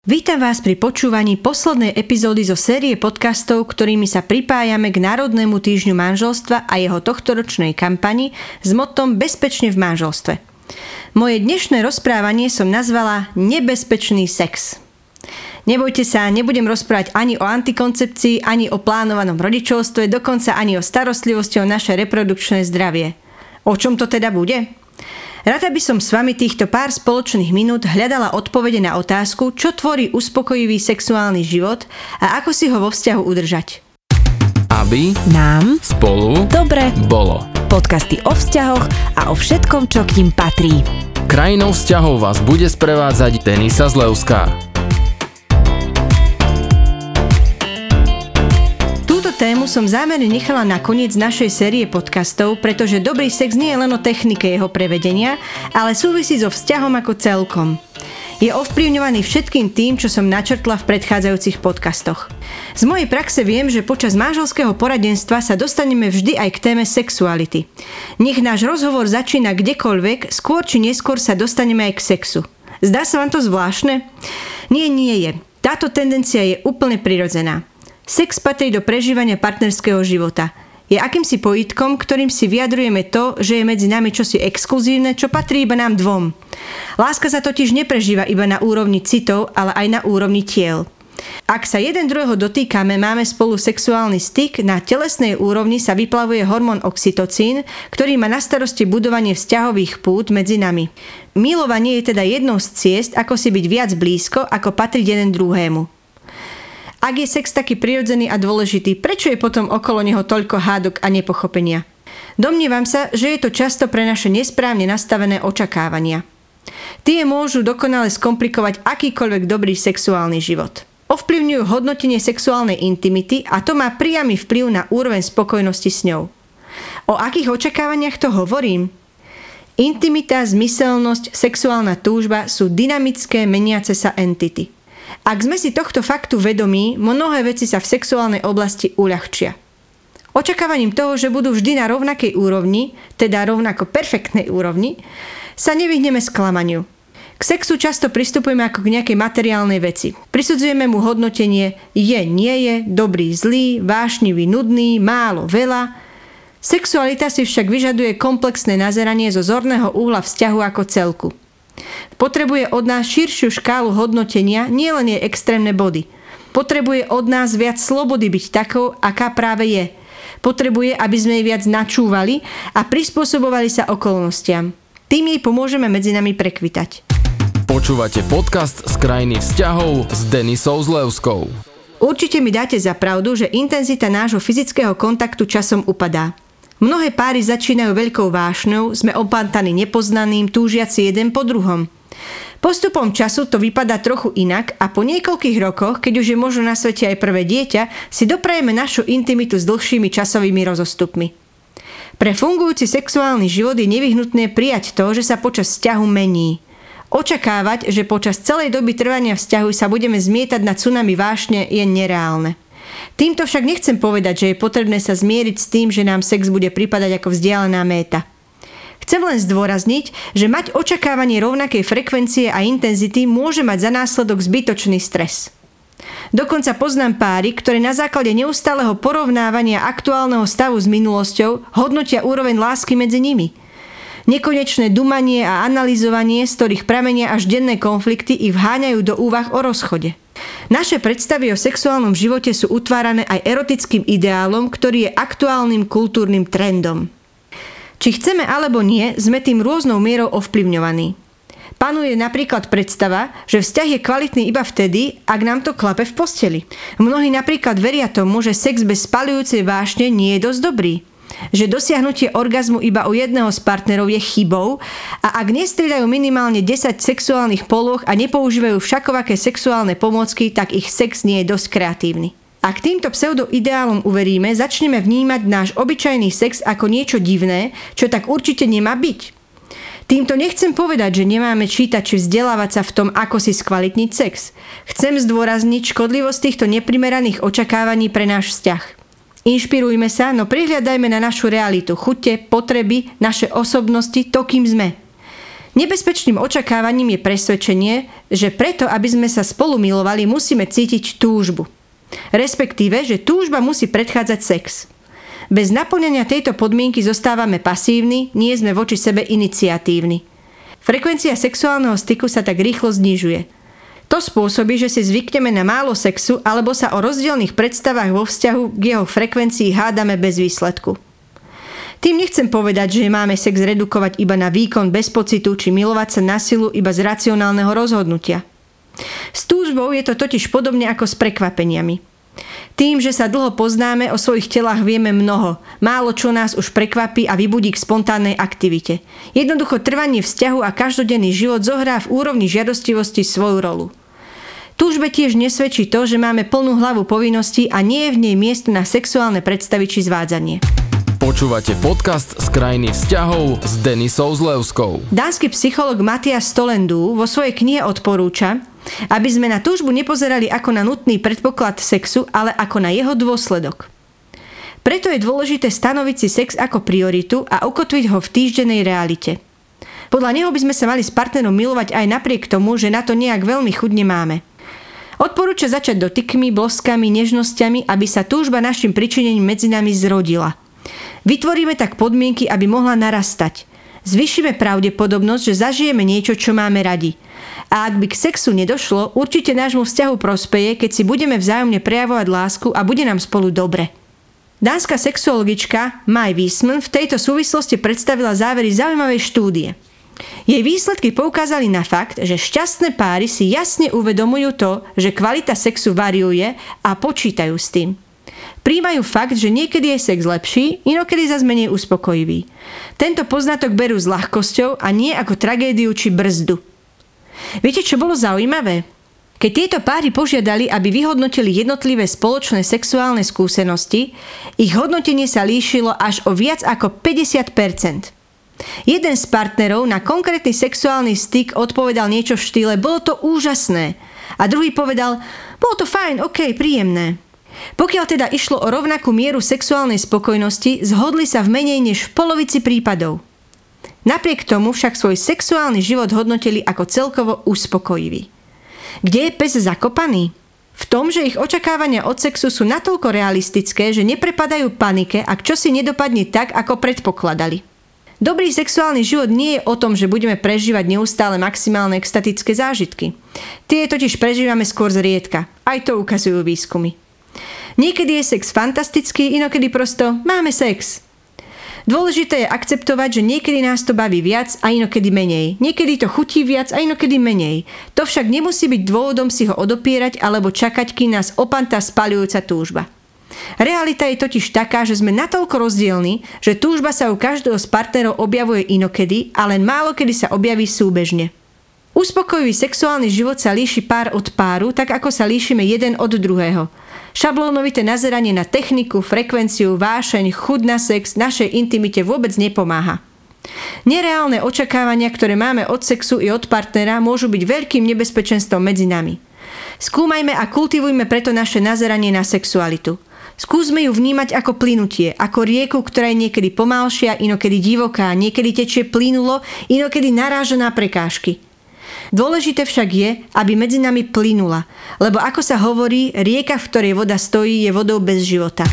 Vítam vás pri počúvaní poslednej epizódy zo série podcastov, ktorými sa pripájame k Národnému týždňu manželstva a jeho tohtoročnej kampani s motom Bezpečne v manželstve. Moje dnešné rozprávanie som nazvala Nebezpečný sex. Nebojte sa, nebudem rozprávať ani o antikoncepcii, ani o plánovanom rodičovstve, dokonca ani o starostlivosti o naše reprodukčné zdravie. O čom to teda bude? Rada by som s vami týchto pár spoločných minút hľadala odpovede na otázku, čo tvorí uspokojivý sexuálny život a ako si ho vo vzťahu udržať. Aby nám spolu dobre bolo. Podcasty o vzťahoch a o všetkom, čo k ním patrí. Krajinou vzťahov vás bude sprevádzať Denisa Zlevská. Tému som zámerne nechala na koniec našej série podcastov, pretože dobrý sex nie je len o technike jeho prevedenia, ale súvisí so vzťahom ako celkom. Je ovplyvňovaný všetkým tým, čo som načrtla v predchádzajúcich podcastoch. Z mojej praxe viem, že počas manželského poradenstva sa dostaneme vždy aj k téme sexuality. Nech náš rozhovor začína kdekoľvek, skôr či neskôr sa dostaneme aj k sexu. Zdá sa vám to zvláštne? Nie, nie je. Táto tendencia je úplne prirodzená. Sex patrí do prežívania partnerského života. Je akýmsi pojitkom, ktorým si vyjadrujeme to, že je medzi nami čosi exkluzívne, čo patrí iba nám dvom. Láska sa totiž neprežíva iba na úrovni citov, ale aj na úrovni tiel. Ak sa jeden druhého dotýkame, máme spolu sexuálny styk, na telesnej úrovni sa vyplavuje hormón oxytocín, ktorý má na starosti budovanie vzťahových pút medzi nami. Milovanie je teda jednou z ciest, ako si byť viac blízko, ako patriť jeden druhému. Ak je sex taký prirodzený a dôležitý, prečo je potom okolo neho toľko hádok a nepochopenia? Domnievam sa, že je to často pre naše nesprávne nastavené očakávania. Tie môžu dokonale skomplikovať akýkoľvek dobrý sexuálny život. Ovplyvňujú hodnotenie sexuálnej intimity a to má priamy vplyv na úroveň spokojnosti s ňou. O akých očakávaniach to hovorím? Intimita, zmyselnosť, sexuálna túžba sú dynamické, meniace sa entity – ak sme si tohto faktu vedomí, mnohé veci sa v sexuálnej oblasti uľahčia. Očakávaním toho, že budú vždy na rovnakej úrovni, teda rovnako perfektnej úrovni, sa nevyhneme sklamaniu. K sexu často pristupujeme ako k nejakej materiálnej veci. Prisudzujeme mu hodnotenie je, nie je, dobrý, zlý, vášnivý, nudný, málo, veľa. Sexualita si však vyžaduje komplexné nazeranie zo zorného úhla vzťahu ako celku. Potrebuje od nás širšiu škálu hodnotenia, nielen jej extrémne body. Potrebuje od nás viac slobody byť takou, aká práve je. Potrebuje, aby sme jej viac načúvali a prispôsobovali sa okolnostiam. Tým jej pomôžeme medzi nami prekvitať. Počúvate podcast z krajiny vzťahov s Denisou Zlevskou. Určite mi dáte za pravdu, že intenzita nášho fyzického kontaktu časom upadá. Mnohé páry začínajú veľkou vášňou, sme opantaní nepoznaným, túžiaci jeden po druhom – Postupom času to vypadá trochu inak a po niekoľkých rokoch, keď už je možno na svete aj prvé dieťa, si doprajeme našu intimitu s dlhšími časovými rozostupmi. Pre fungujúci sexuálny život je nevyhnutné prijať to, že sa počas vzťahu mení. Očakávať, že počas celej doby trvania vzťahu sa budeme zmietať na tsunami vášne je nereálne. Týmto však nechcem povedať, že je potrebné sa zmieriť s tým, že nám sex bude pripadať ako vzdialená méta. Chcem len zdôrazniť, že mať očakávanie rovnakej frekvencie a intenzity môže mať za následok zbytočný stres. Dokonca poznám páry, ktoré na základe neustáleho porovnávania aktuálneho stavu s minulosťou hodnotia úroveň lásky medzi nimi. Nekonečné dumanie a analyzovanie, z ktorých pramenia až denné konflikty ich vháňajú do úvah o rozchode. Naše predstavy o sexuálnom živote sú utvárané aj erotickým ideálom, ktorý je aktuálnym kultúrnym trendom. Či chceme alebo nie, sme tým rôznou mierou ovplyvňovaní. Panuje napríklad predstava, že vzťah je kvalitný iba vtedy, ak nám to klape v posteli. Mnohí napríklad veria tomu, že sex bez spalujúcej vášne nie je dosť dobrý. Že dosiahnutie orgazmu iba u jedného z partnerov je chybou a ak nestriedajú minimálne 10 sexuálnych poloh a nepoužívajú všakovaké sexuálne pomôcky, tak ich sex nie je dosť kreatívny. Ak týmto pseudoideálom uveríme, začneme vnímať náš obyčajný sex ako niečo divné, čo tak určite nemá byť. Týmto nechcem povedať, že nemáme čítať či vzdelávať sa v tom, ako si skvalitniť sex. Chcem zdôrazniť škodlivosť týchto neprimeraných očakávaní pre náš vzťah. Inšpirujme sa, no prihľadajme na našu realitu, chute, potreby, naše osobnosti, to, kým sme. Nebezpečným očakávaním je presvedčenie, že preto, aby sme sa spolu milovali, musíme cítiť túžbu. Respektíve, že túžba musí predchádzať sex. Bez naplnenia tejto podmienky zostávame pasívni, nie sme voči sebe iniciatívni. Frekvencia sexuálneho styku sa tak rýchlo znižuje. To spôsobí, že si zvykneme na málo sexu alebo sa o rozdielných predstavách vo vzťahu k jeho frekvencii hádame bez výsledku. Tým nechcem povedať, že máme sex redukovať iba na výkon bez pocitu či milovať sa na silu iba z racionálneho rozhodnutia. S túžbou je to totiž podobne ako s prekvapeniami. Tým, že sa dlho poznáme, o svojich telách vieme mnoho. Málo čo nás už prekvapí a vybudí k spontánnej aktivite. Jednoducho trvanie vzťahu a každodenný život zohrá v úrovni žiadostivosti svoju rolu. Túžbe tiež nesvedčí to, že máme plnú hlavu povinností a nie je v nej miesto na sexuálne predstavy či zvádzanie. Počúvate podcast z krajiny vzťahov s Denisou Zlevskou. Dánsky psycholog Matias Stolendu vo svojej knihe odporúča, aby sme na túžbu nepozerali ako na nutný predpoklad sexu, ale ako na jeho dôsledok. Preto je dôležité stanoviť si sex ako prioritu a ukotviť ho v týždennej realite. Podľa neho by sme sa mali s partnerom milovať aj napriek tomu, že na to nejak veľmi chudne máme. Odporúča začať dotykmi, bloskami, nežnosťami, aby sa túžba našim pričinením medzi nami zrodila – Vytvoríme tak podmienky, aby mohla narastať. Zvyšíme pravdepodobnosť, že zažijeme niečo, čo máme radi. A ak by k sexu nedošlo, určite nášmu vzťahu prospeje, keď si budeme vzájomne prejavovať lásku a bude nám spolu dobre. Dánska sexuologička Mai Wiesman v tejto súvislosti predstavila závery zaujímavej štúdie. Jej výsledky poukázali na fakt, že šťastné páry si jasne uvedomujú to, že kvalita sexu variuje a počítajú s tým. Príjmajú fakt, že niekedy je sex lepší, inokedy zase menej uspokojivý. Tento poznatok berú s ľahkosťou a nie ako tragédiu či brzdu. Viete, čo bolo zaujímavé? Keď tieto páry požiadali, aby vyhodnotili jednotlivé spoločné sexuálne skúsenosti, ich hodnotenie sa líšilo až o viac ako 50%. Jeden z partnerov na konkrétny sexuálny styk odpovedal niečo v štýle bolo to úžasné a druhý povedal bolo to fajn, ok, príjemné. Pokiaľ teda išlo o rovnakú mieru sexuálnej spokojnosti, zhodli sa v menej než v polovici prípadov. Napriek tomu však svoj sexuálny život hodnotili ako celkovo uspokojivý. Kde je pes zakopaný? V tom, že ich očakávania od sexu sú natoľko realistické, že neprepadajú panike, ak čosi nedopadne tak, ako predpokladali. Dobrý sexuálny život nie je o tom, že budeme prežívať neustále maximálne extatické zážitky. Tie totiž prežívame skôr zriedka. Aj to ukazujú výskumy. Niekedy je sex fantastický, inokedy prosto máme sex. Dôležité je akceptovať, že niekedy nás to baví viac a inokedy menej. Niekedy to chutí viac a inokedy menej. To však nemusí byť dôvodom si ho odopierať alebo čakať, kým nás opanta spalujúca túžba. Realita je totiž taká, že sme natoľko rozdielni, že túžba sa u každého z partnerov objavuje inokedy a len málo kedy sa objaví súbežne. Uspokojivý sexuálny život sa líši pár od páru, tak ako sa líšime jeden od druhého. Šablónovité nazeranie na techniku, frekvenciu, vášeň, chud na sex našej intimite vôbec nepomáha. Nereálne očakávania, ktoré máme od sexu i od partnera, môžu byť veľkým nebezpečenstvom medzi nami. Skúmajme a kultivujme preto naše nazeranie na sexualitu. Skúsme ju vnímať ako plynutie, ako rieku, ktorá je niekedy pomalšia, inokedy divoká, niekedy tečie plynulo, inokedy naráža na prekážky – Dôležité však je, aby medzi nami plynula, lebo ako sa hovorí, rieka, v ktorej voda stojí, je vodou bez života.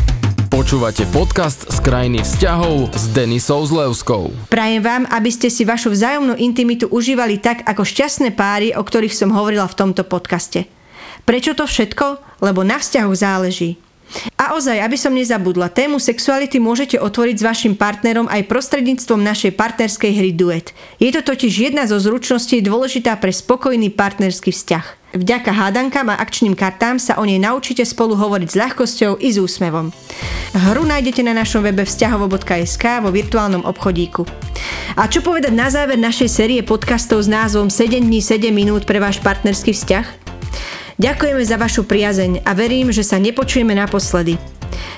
Počúvate podcast z krajiny vzťahov s Denisou Zlevskou. Prajem vám, aby ste si vašu vzájomnú intimitu užívali tak ako šťastné páry, o ktorých som hovorila v tomto podcaste. Prečo to všetko? Lebo na vzťahu záleží. A ozaj, aby som nezabudla, tému sexuality môžete otvoriť s vašim partnerom aj prostredníctvom našej partnerskej hry Duet. Je to totiž jedna zo zručností dôležitá pre spokojný partnerský vzťah. Vďaka hádankám a akčným kartám sa o nej naučíte spolu hovoriť s ľahkosťou i s úsmevom. Hru nájdete na našom webe vzťahovo.sk vo virtuálnom obchodíku. A čo povedať na záver našej série podcastov s názvom 7 dní 7 minút pre váš partnerský vzťah? Ďakujeme za vašu priazeň a verím, že sa nepočujeme naposledy.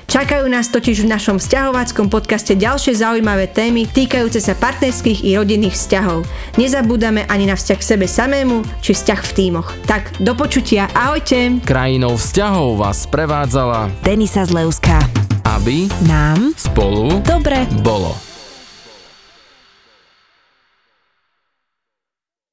Čakajú nás totiž v našom vzťahováckom podcaste ďalšie zaujímavé témy týkajúce sa partnerských i rodinných vzťahov. Nezabúdame ani na vzťah k sebe samému či vzťah v tímoch. Tak, do počutia, ahojte! Krajinou vzťahov vás prevádzala Denisa Zlevská. Aby Nám spolu dobre bolo.